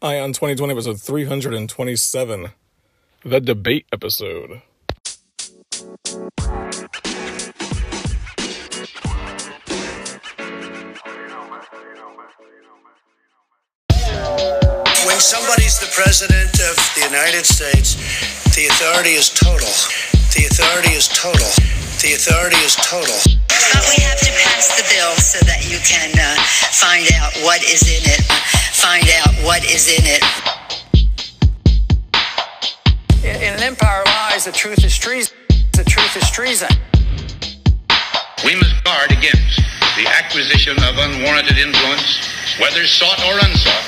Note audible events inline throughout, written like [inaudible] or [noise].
Eye on 2020 episode 327, the debate episode. When somebody's the president of the United States, the authority is total. The authority is total. The authority is total. But we have to pass the bill so that you can uh, find out what is in it. Find out what is in it. In an empire lies, the truth is treason. The truth is treason. We must guard against the acquisition of unwarranted influence, whether sought or unsought,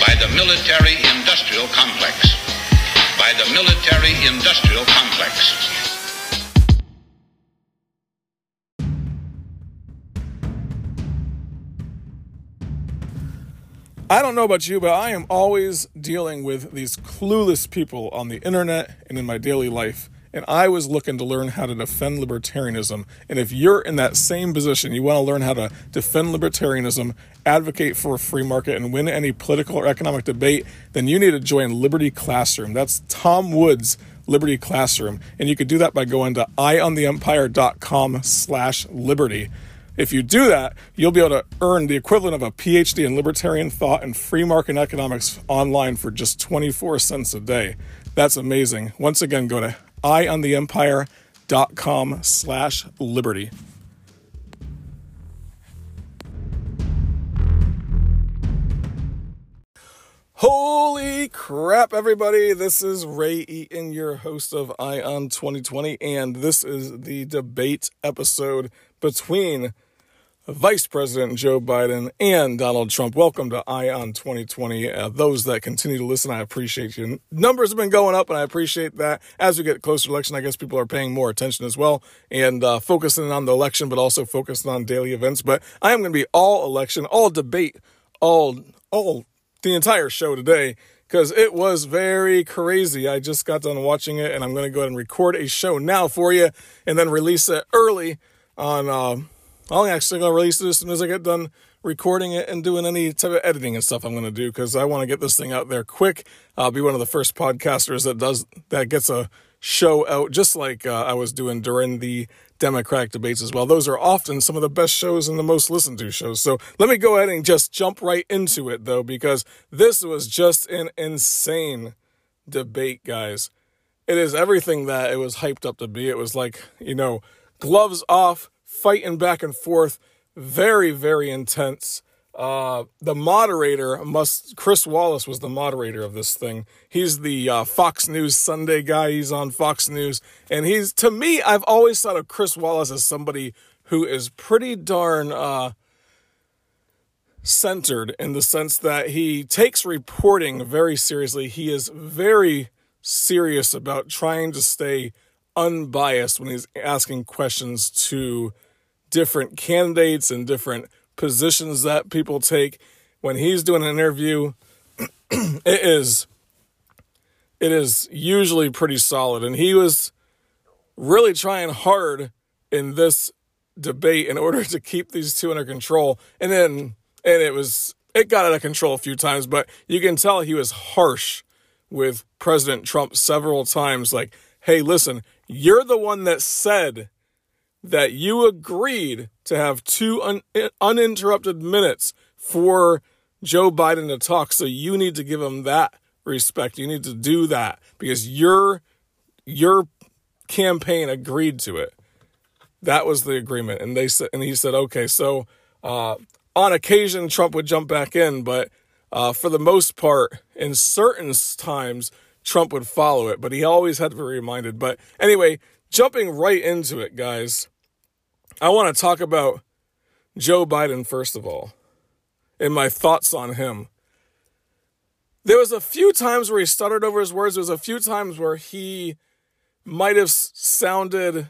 by the military industrial complex. By the military industrial complex. I don't know about you, but I am always dealing with these clueless people on the internet and in my daily life. And I was looking to learn how to defend libertarianism. And if you're in that same position, you want to learn how to defend libertarianism, advocate for a free market, and win any political or economic debate, then you need to join Liberty Classroom. That's Tom Woods' Liberty Classroom. And you could do that by going to eyeontheempire.com slash liberty. If you do that, you'll be able to earn the equivalent of a PhD in libertarian thought and free market economics online for just 24 cents a day. That's amazing. Once again, go to eyeontheempire.com slash liberty. Holy crap, everybody. This is Ray Eaton, your host of Eye on 2020, and this is the debate episode between Vice President Joe Biden and Donald Trump. Welcome to Eye on 2020. Uh, those that continue to listen, I appreciate you. Numbers have been going up, and I appreciate that. As we get closer to election, I guess people are paying more attention as well and uh, focusing on the election, but also focusing on daily events. But I am going to be all election, all debate, all all the entire show today because it was very crazy. I just got done watching it, and I'm going to go ahead and record a show now for you, and then release it early on. Uh, I'm actually going to release it as soon as I get done recording it and doing any type of editing and stuff I'm going to do because I want to get this thing out there quick. I'll be one of the first podcasters that does that gets a show out just like uh, I was doing during the Democratic debates as well. Those are often some of the best shows and the most listened to shows. So let me go ahead and just jump right into it though because this was just an insane debate, guys. It is everything that it was hyped up to be. It was like, you know, gloves off fighting back and forth, very, very intense. Uh, the moderator must, Chris Wallace was the moderator of this thing. He's the uh, Fox News Sunday guy. He's on Fox News. And he's, to me, I've always thought of Chris Wallace as somebody who is pretty darn uh, centered in the sense that he takes reporting very seriously. He is very serious about trying to stay unbiased when he's asking questions to different candidates and different positions that people take. When he's doing an interview [clears throat] it is it is usually pretty solid. And he was really trying hard in this debate in order [laughs] to keep these two under control. And then and it was it got out of control a few times but you can tell he was harsh with President Trump several times. Like hey listen you're the one that said that you agreed to have two un- uninterrupted minutes for Joe Biden to talk. So you need to give him that respect. You need to do that because your your campaign agreed to it. That was the agreement, and they said, and he said, okay. So uh, on occasion, Trump would jump back in, but uh, for the most part, in certain times, Trump would follow it. But he always had to be reminded. But anyway, jumping right into it, guys. I want to talk about Joe Biden first of all and my thoughts on him. There was a few times where he stuttered over his words. There was a few times where he might have sounded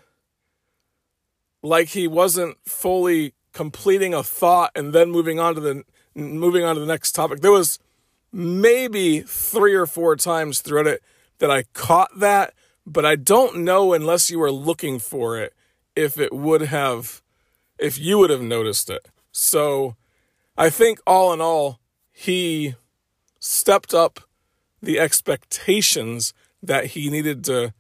like he wasn't fully completing a thought and then moving on to the moving on to the next topic. There was maybe 3 or 4 times throughout it that I caught that, but I don't know unless you were looking for it if it would have, if you would have noticed it. So I think all in all, he stepped up the expectations that he needed to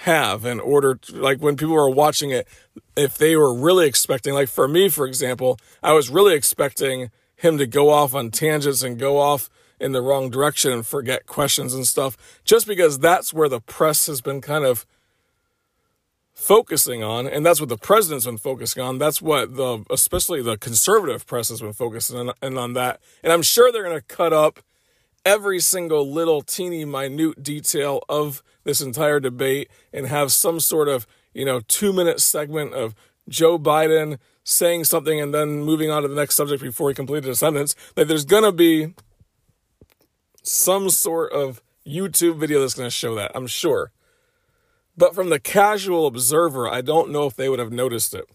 have in order to, like when people were watching it if they were really expecting like for me for example i was really expecting him to go off on tangents and go off in the wrong direction and forget questions and stuff just because that's where the press has been kind of focusing on and that's what the president's been focusing on that's what the especially the conservative press has been focusing on, and on that and i'm sure they're going to cut up every single little teeny minute detail of this entire debate and have some sort of, you know, two minute segment of Joe Biden saying something and then moving on to the next subject before he completed a sentence. Like there's going to be some sort of YouTube video that's going to show that, I'm sure. But from the casual observer, I don't know if they would have noticed it.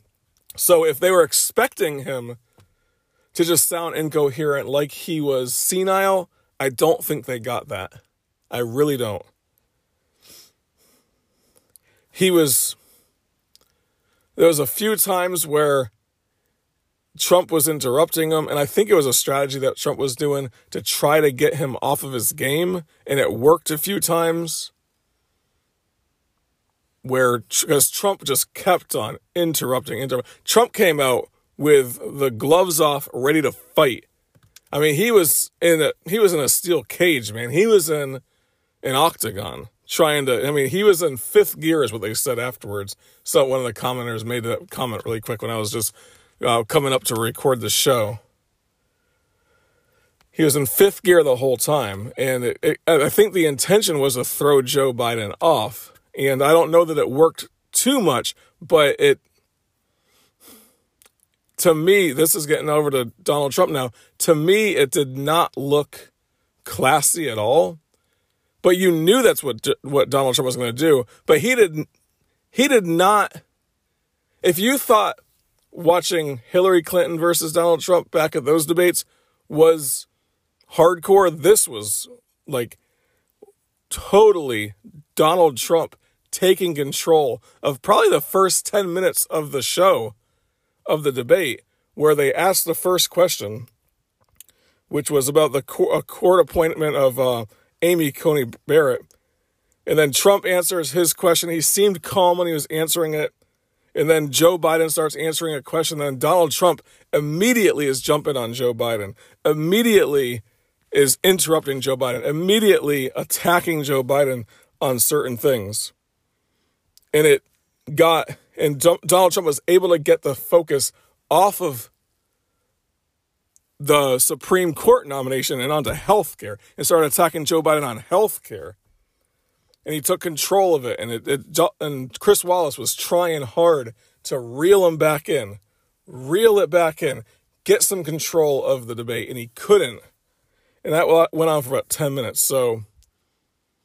So if they were expecting him to just sound incoherent like he was senile, I don't think they got that. I really don't. He was. There was a few times where Trump was interrupting him, and I think it was a strategy that Trump was doing to try to get him off of his game, and it worked a few times. Where because Trump just kept on interrupting, interrupting. Trump came out with the gloves off, ready to fight I mean, he was in a he was in a steel cage, man. He was in an octagon trying to. I mean, he was in fifth gear, is what they said afterwards. So one of the commenters made that comment really quick when I was just uh, coming up to record the show. He was in fifth gear the whole time, and it, it, I think the intention was to throw Joe Biden off. And I don't know that it worked too much, but it to me, this is getting over to Donald Trump now. To me, it did not look classy at all. But you knew that's what what Donald Trump was going to do. But he didn't. he did not. If you thought watching Hillary Clinton versus Donald Trump back at those debates was hardcore, this was like totally Donald Trump taking control of probably the first 10 minutes of the show of the debate where they asked the first question, which was about the court appointment of uh, Amy Coney Barrett. And then Trump answers his question. He seemed calm when he was answering it. And then Joe Biden starts answering a question. Then Donald Trump immediately is jumping on Joe Biden, immediately is interrupting Joe Biden, immediately attacking Joe Biden on certain things. And it got and Donald Trump was able to get the focus off of the Supreme Court nomination and onto health care and started attacking Joe Biden on health care. And he took control of it. And, it, it, and Chris Wallace was trying hard to reel him back in, reel it back in, get some control of the debate. And he couldn't. And that went on for about 10 minutes. So,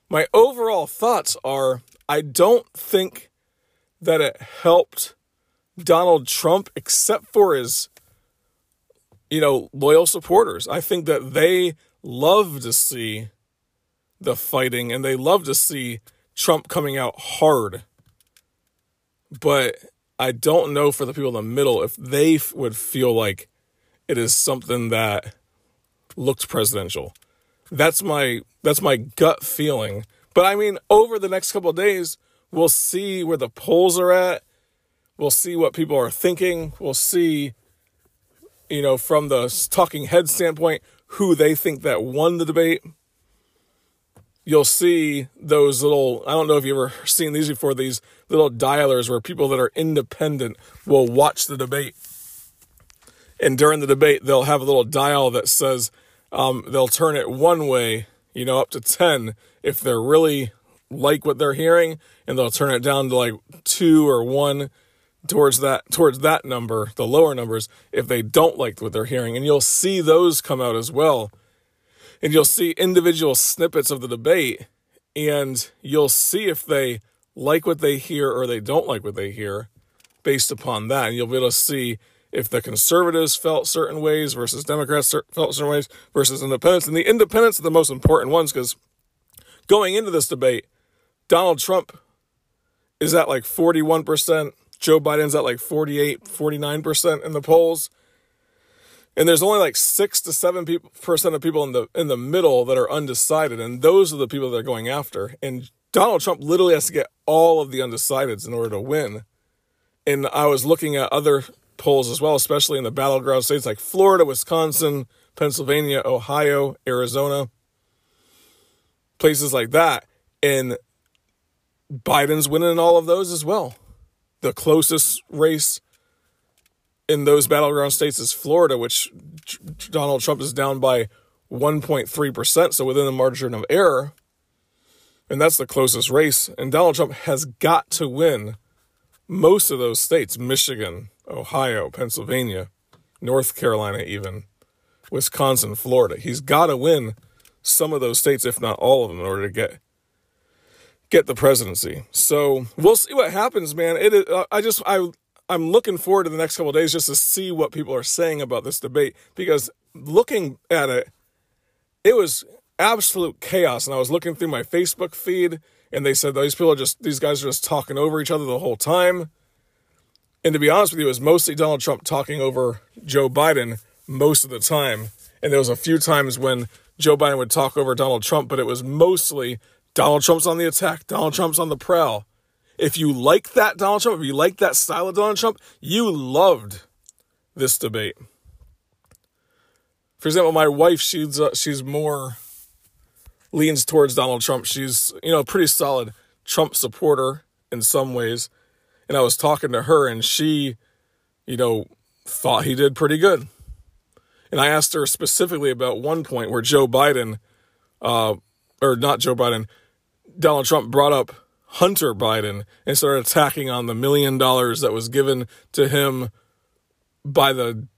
my overall thoughts are I don't think that it helped Donald Trump except for his you know loyal supporters. I think that they love to see the fighting and they love to see Trump coming out hard. But I don't know for the people in the middle if they would feel like it is something that looked presidential. That's my that's my gut feeling. But I mean, over the next couple of days, We'll see where the polls are at. We'll see what people are thinking. We'll see, you know, from the talking head standpoint, who they think that won the debate. You'll see those little, I don't know if you've ever seen these before, these little dialers where people that are independent will watch the debate. And during the debate, they'll have a little dial that says um, they'll turn it one way, you know, up to 10 if they're really like what they're hearing and they'll turn it down to like two or one towards that towards that number the lower numbers if they don't like what they're hearing. And you'll see those come out as well. And you'll see individual snippets of the debate and you'll see if they like what they hear or they don't like what they hear based upon that. And you'll be able to see if the conservatives felt certain ways versus democrats felt certain ways versus independents and the independents are the most important ones because going into this debate Donald Trump is at like 41%. Joe Biden's at like 48, 49% in the polls. and there's only like six to seven people, percent of people in the in the middle that are undecided, and those are the people they're going after. And Donald Trump literally has to get all of the undecideds in order to win. And I was looking at other polls as well, especially in the battleground states like Florida, Wisconsin, Pennsylvania, Ohio, Arizona, places like that. And Biden's winning in all of those as well. The closest race in those battleground states is Florida, which Donald Trump is down by 1.3%, so within the margin of error. And that's the closest race. And Donald Trump has got to win most of those states Michigan, Ohio, Pennsylvania, North Carolina, even Wisconsin, Florida. He's got to win some of those states, if not all of them, in order to get get the presidency. So we'll see what happens, man. It is, uh, I just I I'm looking forward to the next couple days just to see what people are saying about this debate because looking at it, it was absolute chaos. And I was looking through my Facebook feed, and they said these people are just these guys are just talking over each other the whole time. And to be honest with you, it was mostly Donald Trump talking over Joe Biden most of the time. And there was a few times when Joe Biden would talk over Donald Trump, but it was mostly Donald Trump's on the attack, Donald Trump's on the prowl. If you like that Donald Trump, if you like that style of Donald Trump, you loved this debate. For example, my wife, she's uh, she's more leans towards Donald Trump. She's you know a pretty solid Trump supporter in some ways, and I was talking to her, and she, you know, thought he did pretty good. And I asked her specifically about one point where Joe Biden, uh, or not Joe Biden, Donald Trump brought up Hunter Biden and started attacking on the million dollars that was given to him by the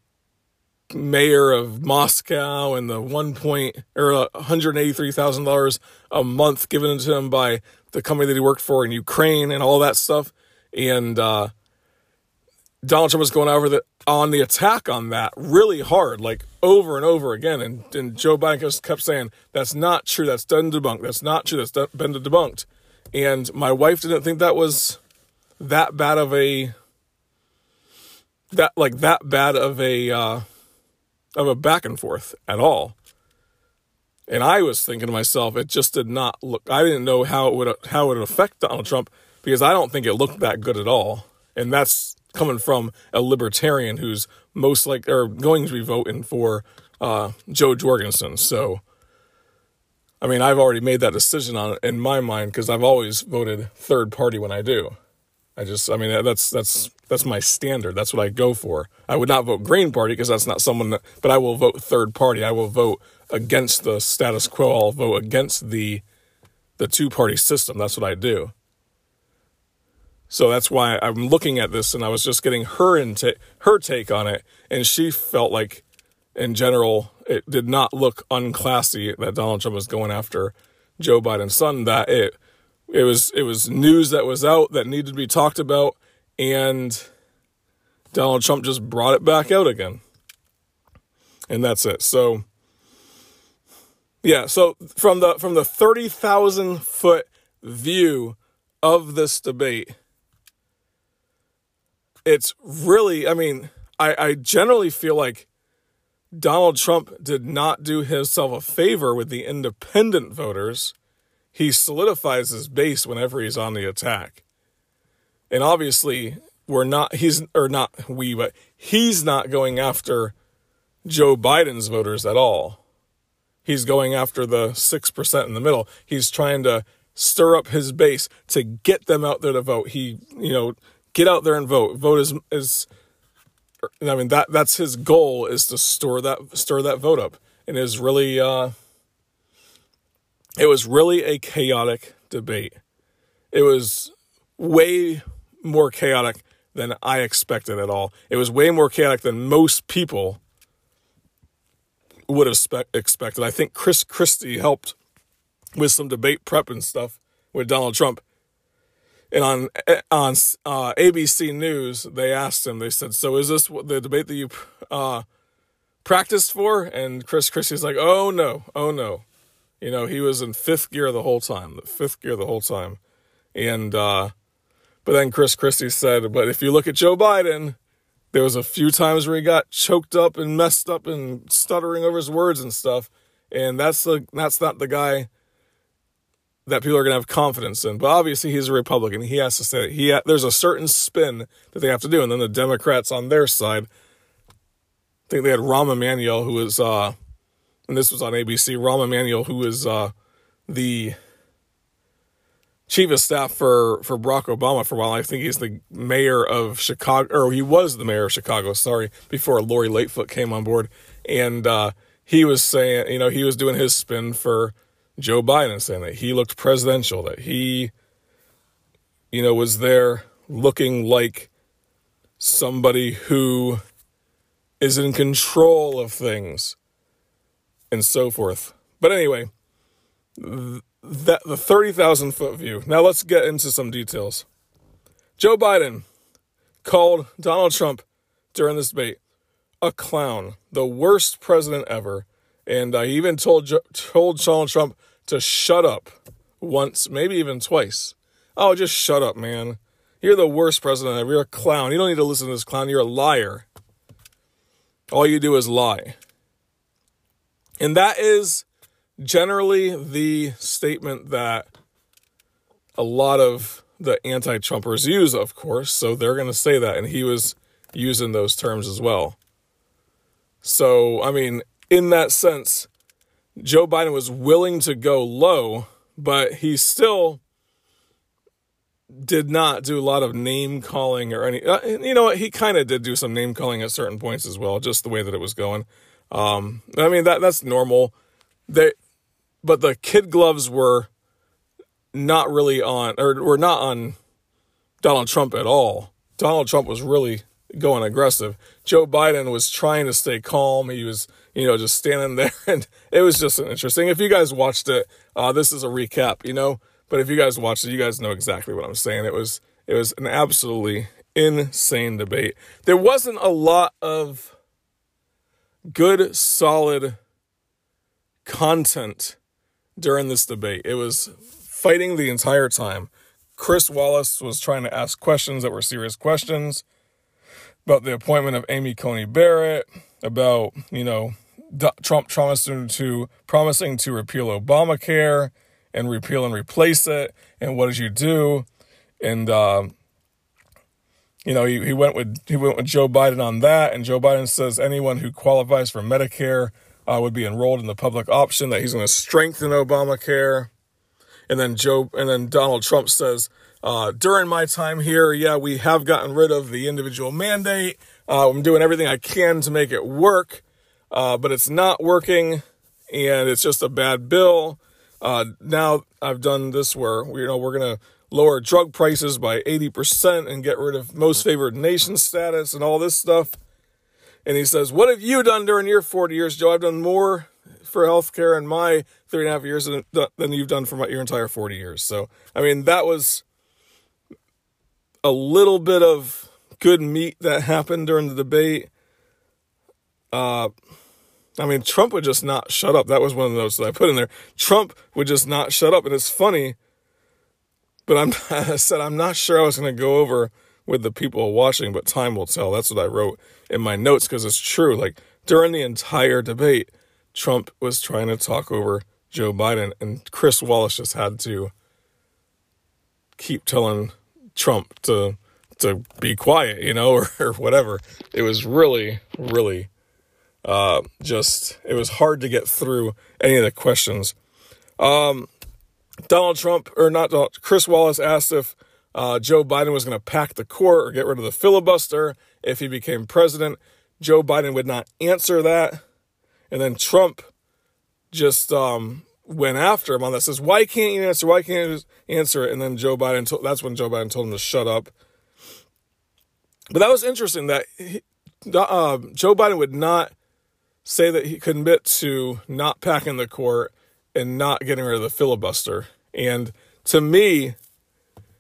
mayor of Moscow and the one point or hundred eighty three thousand dollars a month given to him by the company that he worked for in Ukraine and all that stuff. And uh, Donald Trump was going over the on the attack on that really hard, like over and over again. And, and Joe Biden kept saying, "That's not true. That's done debunked. That's not true. That's done, been debunked." And my wife didn't think that was that bad of a that like that bad of a uh, of a back and forth at all. And I was thinking to myself, it just did not look. I didn't know how it would how it would affect Donald Trump because I don't think it looked that good at all. And that's coming from a libertarian who's most like or going to be voting for uh, Jo Jorgensen. So I mean, I've already made that decision on in my mind because I've always voted third party when I do. I just, I mean, that's that's that's my standard. That's what I go for. I would not vote Green Party because that's not someone that, but I will vote third party. I will vote against the status quo. I'll vote against the the two party system. That's what I do. So that's why I'm looking at this, and I was just getting her into her take on it, and she felt like, in general, it did not look unclassy that Donald Trump was going after Joe Biden's son. That it it was it was news that was out that needed to be talked about, and Donald Trump just brought it back out again. And that's it. So yeah, so from the from the thirty thousand foot view of this debate, it's really I mean, I, I generally feel like Donald Trump did not do himself a favor with the independent voters. He solidifies his base whenever he's on the attack. And obviously, we're not, he's, or not we, but he's not going after Joe Biden's voters at all. He's going after the 6% in the middle. He's trying to stir up his base to get them out there to vote. He, you know, get out there and vote. Vote is as, I mean that that's his goal is to store that stir that vote up, and it was really uh, it was really a chaotic debate. It was way more chaotic than I expected at all. It was way more chaotic than most people would have spe- expected. I think Chris Christie helped with some debate prep and stuff with Donald Trump and on on uh, ABC News, they asked him. They said, "So is this the debate that you uh, practiced for?" And Chris Christie's like, "Oh no, oh no." You know, he was in fifth gear the whole time, the fifth gear the whole time. And uh, but then Chris Christie said, "But if you look at Joe Biden, There was a few times where he got choked up and messed up and stuttering over his words and stuff. And that's the that's not the guy that people are going to have confidence in. But obviously, he's a Republican. He has to say he ha- there's a certain spin that they have to do, and then the Democrats on their side. I think they had Rahm Emanuel, who was, uh, and this was on ABC. Rahm Emanuel, who is uh, the chief of staff for for Barack Obama for a while. I think he's the mayor of Chicago, or he was the mayor of Chicago. Sorry, before Lori Lightfoot came on board, and uh, he was saying, you know, he was doing his spin for Joe Biden, saying that he looked presidential, that he, you know, was there looking like somebody who is in control of things and so forth. But anyway, that the 30,000 foot view. Now let's get into some details. Joe Biden called Donald Trump during this debate a clown, the worst president ever, and I even told told Donald Trump to shut up once, maybe even twice. Oh, just shut up, man. You're the worst president ever. You're a clown. You don't need to listen to this clown. You're a liar. All you do is lie. And that is generally the statement that a lot of the anti Trumpers use, of course. So they're going to say that. And he was using those terms as well. So, I mean, in that sense, Joe Biden was willing to go low, but he still did not do a lot of name calling or any. Uh, you know what? He kind of did do some name calling at certain points as well, just the way that it was going. Um, I mean that that's normal. They, but the kid gloves were not really on, or were not on Donald Trump at all. Donald Trump was really going aggressive. Joe Biden was trying to stay calm. He was, you know, just standing [laughs] there, and it was just interesting. If you guys watched it, uh, this is a recap, you know. But if you guys watched it, you guys know exactly what I'm saying. It was it was an absolutely insane debate. There wasn't a lot of good, solid content during this debate. It was fighting the entire time. Chris Wallace was trying to ask questions that were serious questions about the appointment of Amy Coney Barrett, about, you know, Trump promising to promising to repeal Obamacare and repeal and replace it, and what did you do? And uh, you know, he, he went with he went with Joe Biden on that, and Joe Biden says anyone who qualifies for Medicare uh, would be enrolled in the public option. That he's going to strengthen Obamacare, and then Joe and then Donald Trump says uh, during my time here, yeah, we have gotten rid of the individual mandate. Uh, I'm doing everything I can to make it work, uh, but it's not working, and it's just a bad bill. Uh, now I've done this where you know we're gonna lower drug prices by 80% and get rid of most favored nation status and all this stuff. And he says, What have you done during your 40 years, Joe? I've done more for healthcare in my three and a half years than, than you've done for my, your entire 40 years. So, I mean, that was a little bit of good meat that happened during the debate. Uh, I mean, Trump would just not shut up. That was one of the notes that I put in there. Trump would just not shut up. And it's funny, but I'm, [laughs] I said, I'm not sure I was going to go over with the people watching, but time will tell. That's what I wrote in my notes because it's true. Like during the entire debate, Trump was trying to talk over Joe Biden, and Chris Wallace just had to keep telling Trump to to be quiet, you know, or, [laughs] or whatever. It was really, really uh, just it was hard to get through any of the questions. Um, Donald Trump or not Donald, Chris Wallace asked if uh, Joe Biden was going to pack the court or get rid of the filibuster if he became president. Joe Biden would not answer that, and then Trump just um, went after him on that. Says, "Why can't you answer? Why can't you answer it?" And then Joe Biden. Told, that's when Joe Biden told him to shut up. But that was interesting that he, uh, Joe Biden would not say that he could admit to not packing the court and not getting rid of the filibuster. And to me,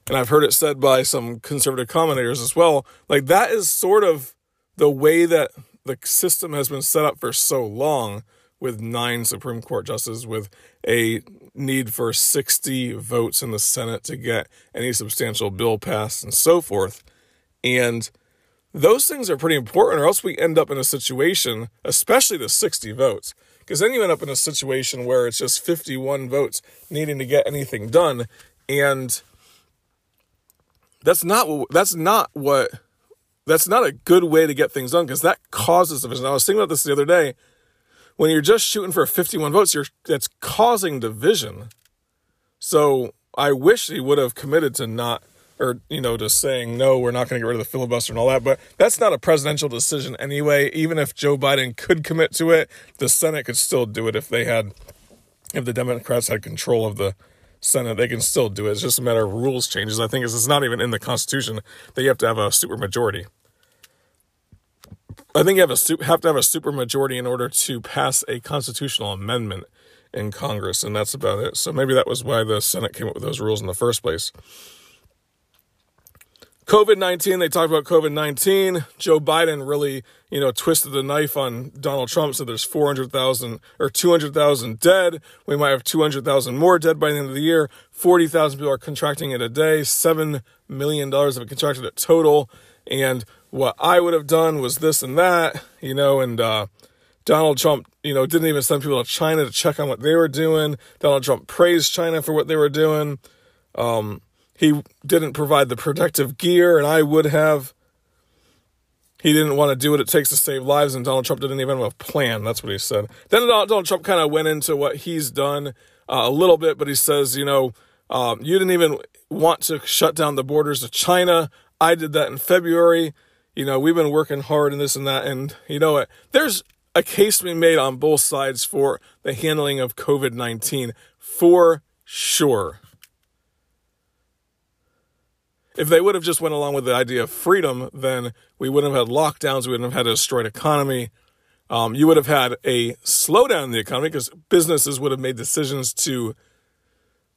and I've heard it said by some conservative commentators as well, like that is sort of the way that the system has been set up for so long with nine Supreme Court justices, with a need for 60 votes in the Senate to get any substantial bill passed, and so forth. And Those things are pretty important, or else we end up in a situation, especially the 60 votes, because then you end up in a situation where it's just 51 votes needing to get anything done. And that's not what, that's not what, that's not a good way to get things done because that causes division. I was thinking about this the other day. When you're just shooting for 51 votes, you're, that's causing division. So I wish he would have committed to not or you know just saying no we're not going to get rid of the filibuster and all that but that's not a presidential decision anyway. Even if joe biden could commit to it the senate could still do it if they had if the democrats had control of the senate they can still do it. It's just a matter of rules changes i think it's not even in the constitution that you have to have a super majority i think you have a have to have a super majority in order to pass a constitutional amendment in congress and that's about it. So maybe that was why the senate came up with those rules in the first place COVID 19, they talked about COVID 19. Joe Biden really, you know, twisted the knife on Donald Trump. So there's 400,000 or 200,000 dead. We might have 200,000 more dead by the end of the year. 40,000 people are contracting it a day. $7 million have contracted it total. And what I would have done was this and that, you know, and, uh, Donald Trump, you know, didn't even send people to China to check on what they were doing. Donald Trump praised China for what they were doing. Um, he didn't provide the protective gear, and I would have. He didn't want to do what it takes to save lives, and Donald Trump didn't even have a plan. That's what he said. Then Donald Trump kind of went into what he's done uh, a little bit, but he says, you know, um, you didn't even want to shut down the borders of China. I did that in February. You know, we've been working hard and this and that. And you know what? There's a case to be made on both sides for the handling of COVID 19 for sure. If they would have just went along with the idea of freedom, then we wouldn't have had lockdowns. We wouldn't have had a destroyed economy. Um, you would have had a slowdown in the economy because businesses would have made decisions to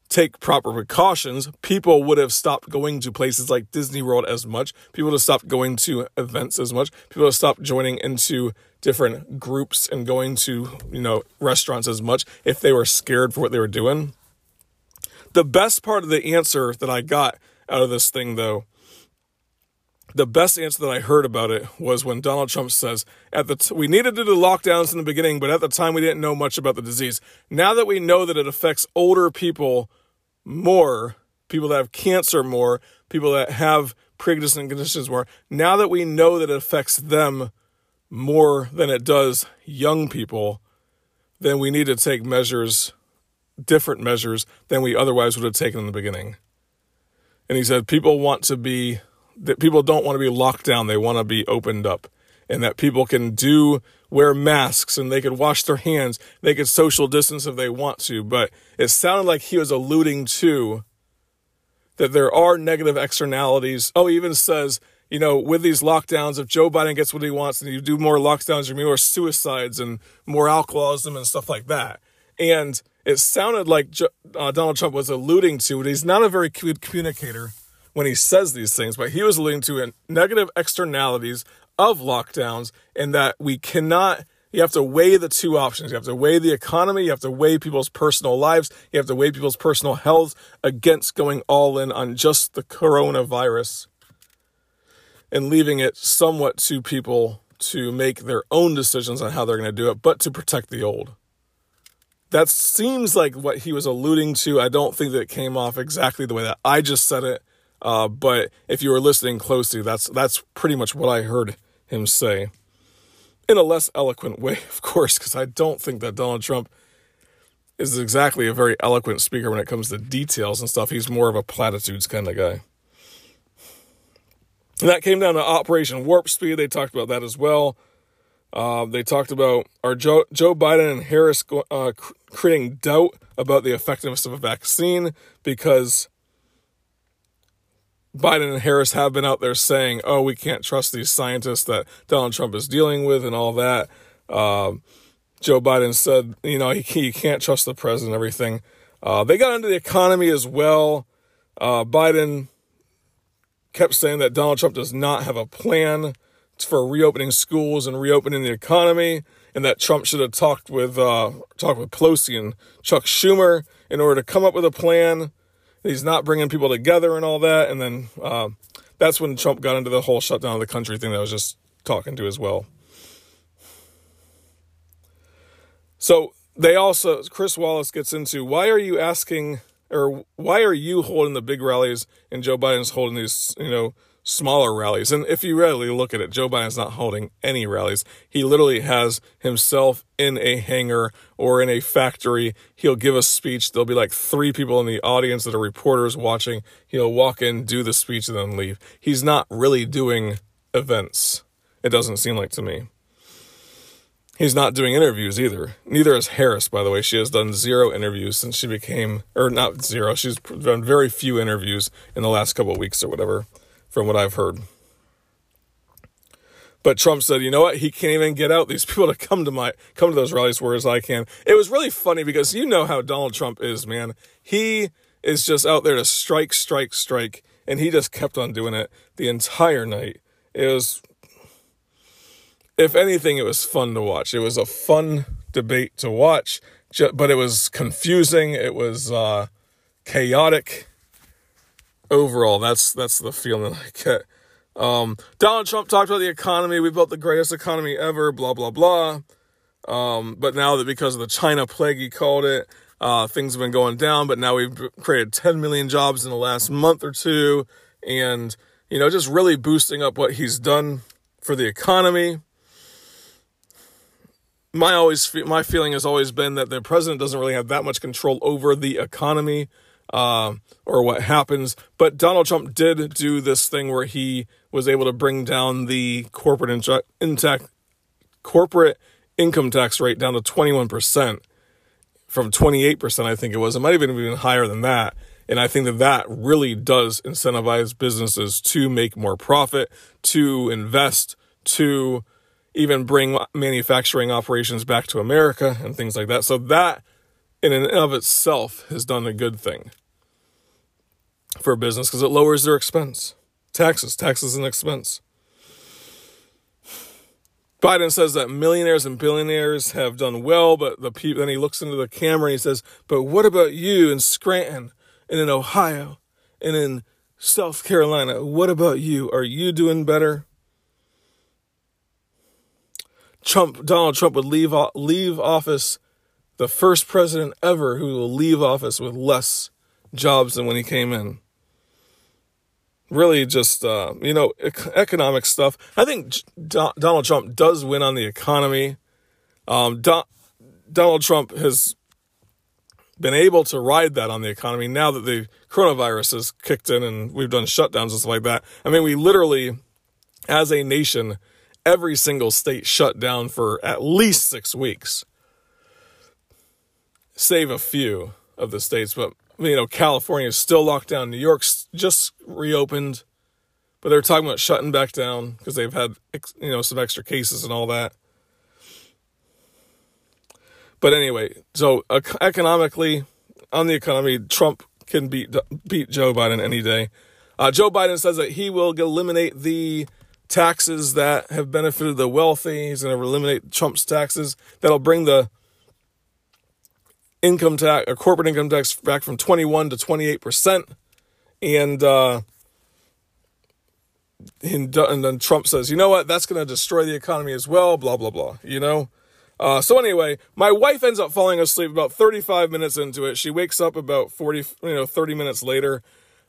take proper precautions. People would have stopped going to places like Disney World as much. People would have stopped going to events as much. People would have stopped joining into different groups and going to, you know, restaurants as much if they were scared for what they were doing. The best part of the answer that I got out of this thing, though. The best answer that I heard about it was when Donald Trump says, "At the t- we needed to do lockdowns in the beginning, but at the time we didn't know much about the disease. Now that we know that it affects older people more, people that have cancer more, people that have pre-existing conditions more. Now that we know that it affects them more than it does young people, then we need to take measures, different measures than we otherwise would have taken in the beginning." And he said people want to be that people don't want to be locked down, they want to be opened up. And that people can do wear masks and they could wash their hands, they could social distance if they want to, but it sounded like he was alluding to that there are negative externalities. Oh, he even says, you know, with these lockdowns, if Joe Biden gets what he wants and you do more lockdowns, be more suicides and more alcoholism and stuff like that. And it sounded like uh, Donald Trump was alluding to it. He's not a very good communicator when he says these things, but he was alluding to negative externalities of lockdowns and that we cannot. You have to weigh the two options. You have to weigh the economy. You have to weigh people's personal lives. You have to weigh people's personal health against going all in on just the coronavirus and leaving it somewhat to people to make their own decisions on how they're going to do it, but to protect the old that seems like what he was alluding to. I don't think that it came off exactly the way that I just said it. Uh, but if you were listening closely, that's that's pretty much what I heard him say, in a less eloquent way, [laughs] of course, because I don't think that Donald Trump is exactly a very eloquent speaker when it comes to details and stuff. He's more of a platitudes kind of guy. And that came down to Operation Warp Speed. They talked about that as well. Uh, they talked about are Joe, Joe Biden and Harris uh, creating doubt about the effectiveness of a vaccine because Biden and Harris have been out there saying, "Oh, we can't trust these scientists that Donald Trump is dealing with and all that." Um, Joe Biden said, "You know, he, he can't trust the president." Everything. Uh, they got into the economy as well. Uh, Biden kept saying that Donald Trump does not have a plan for reopening schools and reopening the economy, and that Trump should have talked with uh, talked with Pelosi and Chuck Schumer in order to come up with a plan. He's not bringing people together and all that, and then uh, that's when Trump got into the whole shutdown of the country thing that I was just talking to as well. So they also Chris Wallace gets into why are you asking or why are you holding the big rallies and Joe Biden's holding these, you know, smaller rallies. And if you really look at it, Joe Biden's not holding any rallies. He literally has himself in a hangar or in a factory. He'll give a speech. There'll be like three people in the audience that are reporters watching. He'll walk in, do the speech, and then leave. He's not really doing events. It doesn't seem like to me. He's not doing interviews either. Neither is Harris, by the way. She has done zero interviews since she became, or not zero. She's done very few interviews in the last couple of weeks or whatever from what I've heard. But Trump said, you know what? He can't even get out these [laughs] people to come to my come to those rallies whereas I can. It was really funny because you know how Donald Trump is, man. He is just out there to strike, strike, strike, and he just kept on doing it the entire night. It was if anything, it was fun to watch. It was a fun debate to watch, but it was confusing. It was uh, chaotic overall, that's that's the feeling I get. Um, Donald Trump talked about the economy. We built the greatest economy ever. Blah blah blah. Um, but now that because of the China plague, he called it, uh, things have been going down. But now we've created 10 million jobs in the last month or two, and you know, just really boosting up what he's done for the economy. My always my feeling has always been that the president doesn't really have that much control over the economy uh, or what happens. But Donald Trump did do this thing where he was able to bring down the corporate intact corporate income tax rate down to 21% from 28%, I think it was. It might have been even higher than that. And I think that that really does incentivize businesses to make more profit, to invest, to even bring manufacturing operations back to America and things like that. So that in and of itself has done a good thing for a business because it lowers their expense. Taxes, taxes and expense. Biden says that millionaires and billionaires have done well, but the people then he looks into the camera and he says, "But what about you in Scranton and in Ohio and in South Carolina? What about you? Are you doing better?" Trump, Donald Trump would leave leave office the first president ever who will leave office with less jobs than when he came in. Really, just, uh, you know, economic stuff. I think Donald Trump does win on the economy. Um, Donald Trump has been able to ride that on the economy now that the coronavirus has kicked in and we've done shutdowns and stuff like that. I mean, we literally, as a nation, every single state shut down for at least six weeks save a few of the states, but you know, California is still locked down. New York's just reopened, but they're talking about shutting back down because they've had you know some extra cases and all that. But anyway, so uh, economically, on the economy, Trump can beat beat Joe Biden any day. Uh, Joe Biden says that he will eliminate the taxes that have benefited the wealthy. He's going to eliminate Trump's taxes. That'll bring the income tax, or corporate income tax back from 21 to 28 percent, and uh, and, then Trump says, you know what, that's going to destroy the economy as well. Blah blah blah. You know. Uh, so anyway, my wife ends up falling asleep about 35 minutes into it. She wakes up about 40, you know, 30 minutes later.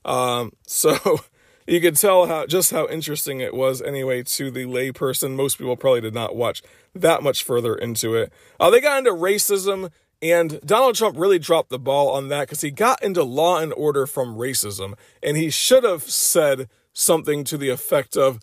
Um, so [laughs] you could tell how just how interesting it was anyway to the layperson. Most people probably did not watch that much further into it. Uh, they got into racism and Donald Trump really dropped the ball on that because he got into law and order from racism. And he should have said something to the effect of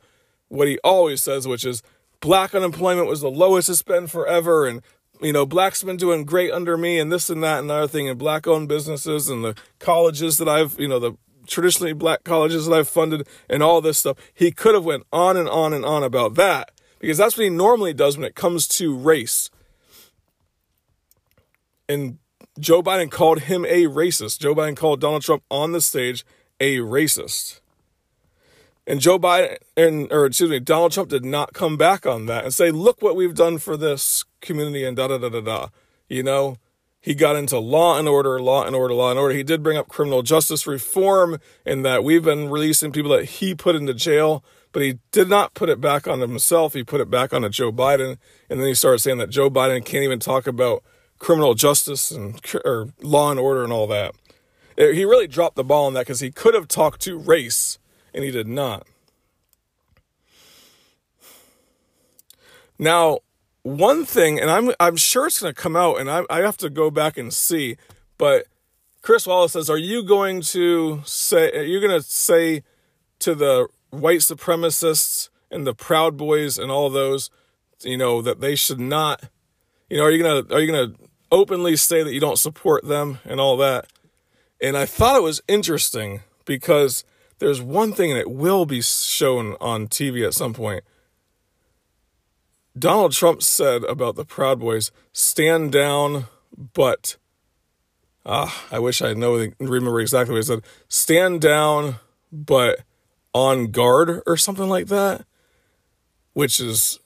what he always says, which is black unemployment was the lowest it's been forever. And, you know, blacks been doing great under me and this and that and other thing. And black owned businesses and the colleges that I've, you know, the traditionally black colleges that I've funded and all this stuff. He could have went on and on and on about that because that's what he normally does when it comes to race and Joe Biden called him a racist. Joe Biden called Donald Trump on the stage a racist. And Joe Biden, and, or excuse me, Donald Trump did not come back on that and say, look what we've done for this community and da da da da da. You know, he got into law and order, law and order, law and order. He did bring up criminal justice reform and that we've been releasing people that he put into jail, but he did not put it back on himself. He put it back on Joe Biden. And then he started saying that Joe Biden can't even talk about criminal justice and or law and order and all that. He really dropped the ball on that because he could have talked to race and he did not. Now, one thing, and I'm I'm sure it's going to come out, and I I have to go back and see, but Chris Wallace says, "Are you going to say? Are you going to say to the white supremacists and the Proud Boys and all those, you know, that they should not? You know, are you gonna are you gonna openly say that you don't support them and all that?" And I thought it was interesting because there's one thing, it will be shown on TV at some point Donald Trump said about the Proud Boys stand down, but ah, I wish I know remember exactly what he said. Stand down, but on guard or something like that, which is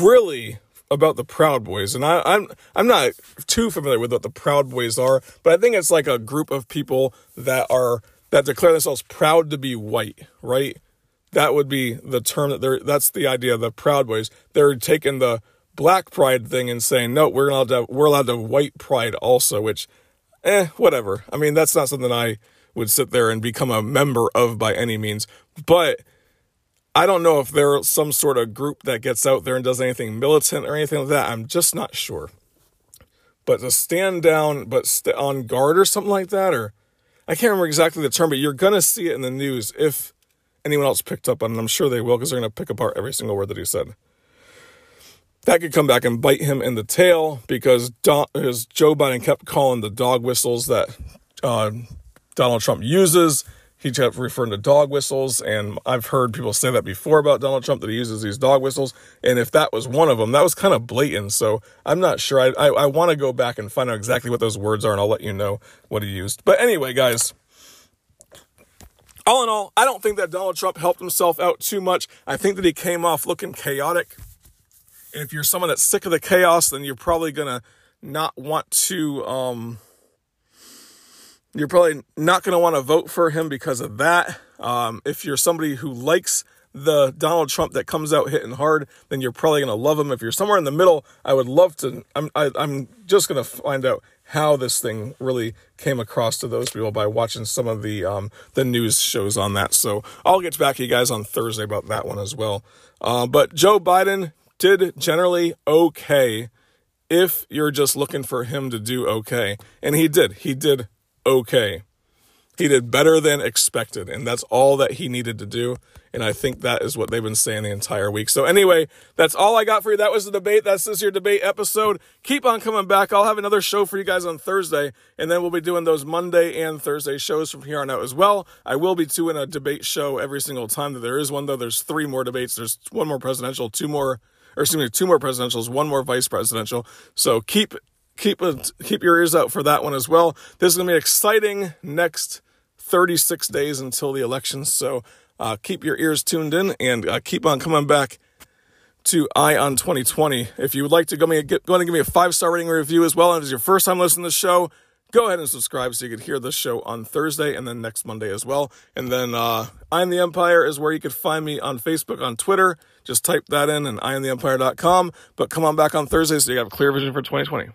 really about the Proud Boys. And I, I'm I'm not too familiar with what the Proud Boys are, but I think it's like a group of people that are that declare themselves proud to be white, right? that would be the term that they're that's the idea of the proud boys they're taking the black pride thing and saying no we're allowed to have, we're allowed to white pride also which eh whatever i mean that's not something i would sit there and become a member of by any means but i don't know if there's some sort of group that gets out there and does anything militant or anything like that i'm just not sure but to stand down but st- on guard or something like that or i can't remember exactly the term but you're gonna see it in the news if anyone else picked up on, it. I'm sure they will because they're going to pick apart every single word that he said. That could come back and bite him in the tail because Don, Joe Biden kept calling the dog whistles that uh, Donald Trump uses. He kept referring to dog whistles, and I've heard people say that before about Donald Trump that he uses these dog whistles. And if that was one of them, that was kind of blatant. So I'm not sure. I I, I want to go back and find out exactly what those words are, and I'll let you know what he used. But anyway, guys, all in all, I don't think that Donald Trump helped himself out too much. I think that he came off looking chaotic. And if you're someone that's sick of the chaos, then you're probably gonna not want to um you're probably not going to want to vote for him because of that. Um, if you're somebody who likes the Donald Trump that comes out hitting hard, then you're probably going to love him. If you're somewhere in the middle, I would love to. I'm I, am i am just going to find out how this thing really came across to those people by watching some of the um, the news shows on that. So I'll get back to you guys on Thursday about that one as well. Uh, but Joe Biden did generally okay if you're just looking for him to do okay, and he did. He did okay. He did better than expected, and that's all that he needed to do. And I think that is what they've been saying the entire week. So anyway, that's all I got for you. That was the debate. That's this year debate episode. Keep on coming back. I'll have another show for you guys on Thursday, and then we'll be doing those Monday and Thursday shows from here on out as well. I will be doing a debate show every single time that there is one, though. There's three more debates. There's one more presidential, two more, or excuse me, two more presidentials, one more vice presidential. So keep keep keep your ears out for that one as well. This is gonna be exciting next 36 days until the election. So uh, keep your ears tuned in and uh, keep on coming back to Eye on 2020. If you would like to go, me, get, go ahead and give me a five star rating review as well, and if it's your first time listening to the show, go ahead and subscribe so you can hear the show on Thursday and then next Monday as well. And then uh, I am the Empire is where you could find me on Facebook, on Twitter. Just type that in and I am the IamTheEmpire.com. But come on back on Thursday so you have a clear vision for 2020.